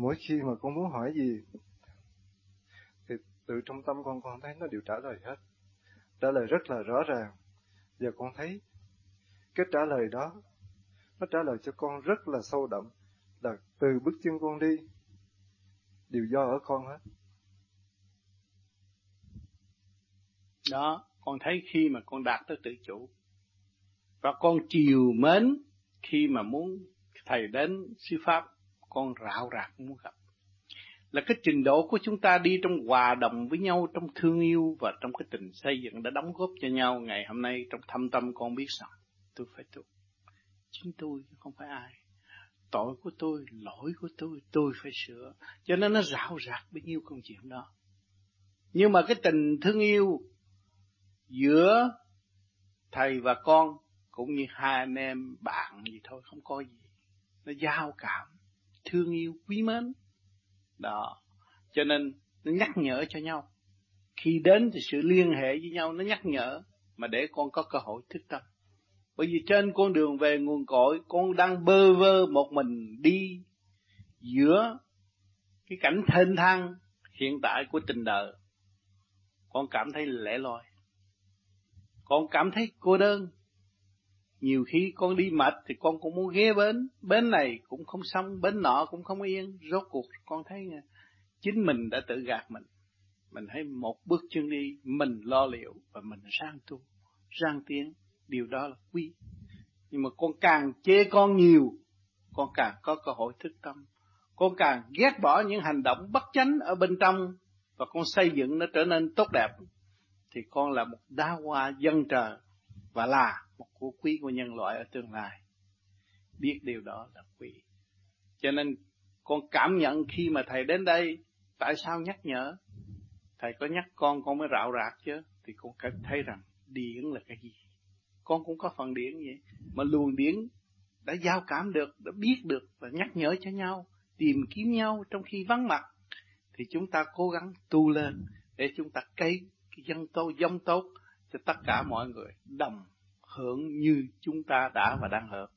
mỗi khi mà con muốn hỏi gì, thì từ trong tâm con con thấy nó đều trả lời hết. Trả lời rất là rõ ràng. Và con thấy cái trả lời đó, nó trả lời cho con rất là sâu đậm, là từ bước chân con đi, đều do ở con hết. Đó, con thấy khi mà con đạt tới tự chủ. Và con chiều mến khi mà muốn thầy đến sư pháp con rạo rạc muốn gặp. Là cái trình độ của chúng ta đi trong hòa đồng với nhau, trong thương yêu và trong cái tình xây dựng đã đóng góp cho nhau ngày hôm nay trong thâm tâm con biết rằng tôi phải tu chính tôi, không phải ai. Tội của tôi, lỗi của tôi tôi phải sửa. Cho nên nó rạo rạc bấy nhiêu công chuyện đó. Nhưng mà cái tình thương yêu giữa thầy và con cũng như hai anh em bạn gì thôi, không có gì. Nó giao cảm thương yêu, quý mến. Đó. Cho nên nó nhắc nhở cho nhau. Khi đến thì sự liên hệ với nhau nó nhắc nhở mà để con có cơ hội thức tâm. Bởi vì trên con đường về nguồn cội, con đang bơ vơ một mình đi giữa cái cảnh thênh thang hiện tại của tình đời. Con cảm thấy lẻ loi. Con cảm thấy cô đơn nhiều khi con đi mệt thì con cũng muốn ghé bến. Bến này cũng không xong bến nọ cũng không yên. Rốt cuộc con thấy chính mình đã tự gạt mình. Mình thấy một bước chân đi, mình lo liệu và mình sang tu sang tiến điều đó là quý. Nhưng mà con càng chê con nhiều, con càng có cơ hội thức tâm. Con càng ghét bỏ những hành động bất chánh ở bên trong và con xây dựng nó trở nên tốt đẹp, thì con là một đá hoa dân trời và là một của quý của nhân loại ở tương lai. Biết điều đó là quý. Cho nên con cảm nhận khi mà thầy đến đây, tại sao nhắc nhở? Thầy có nhắc con con mới rạo rạc chứ. Thì con cảm thấy rằng điển là cái gì? Con cũng có phần điển vậy. Mà luồng điển đã giao cảm được, đã biết được và nhắc nhở cho nhau, tìm kiếm nhau trong khi vắng mặt. Thì chúng ta cố gắng tu lên để chúng ta cây cái dân tốt giống tốt cho tất cả mọi người đồng hưởng như chúng ta đã và đang hưởng.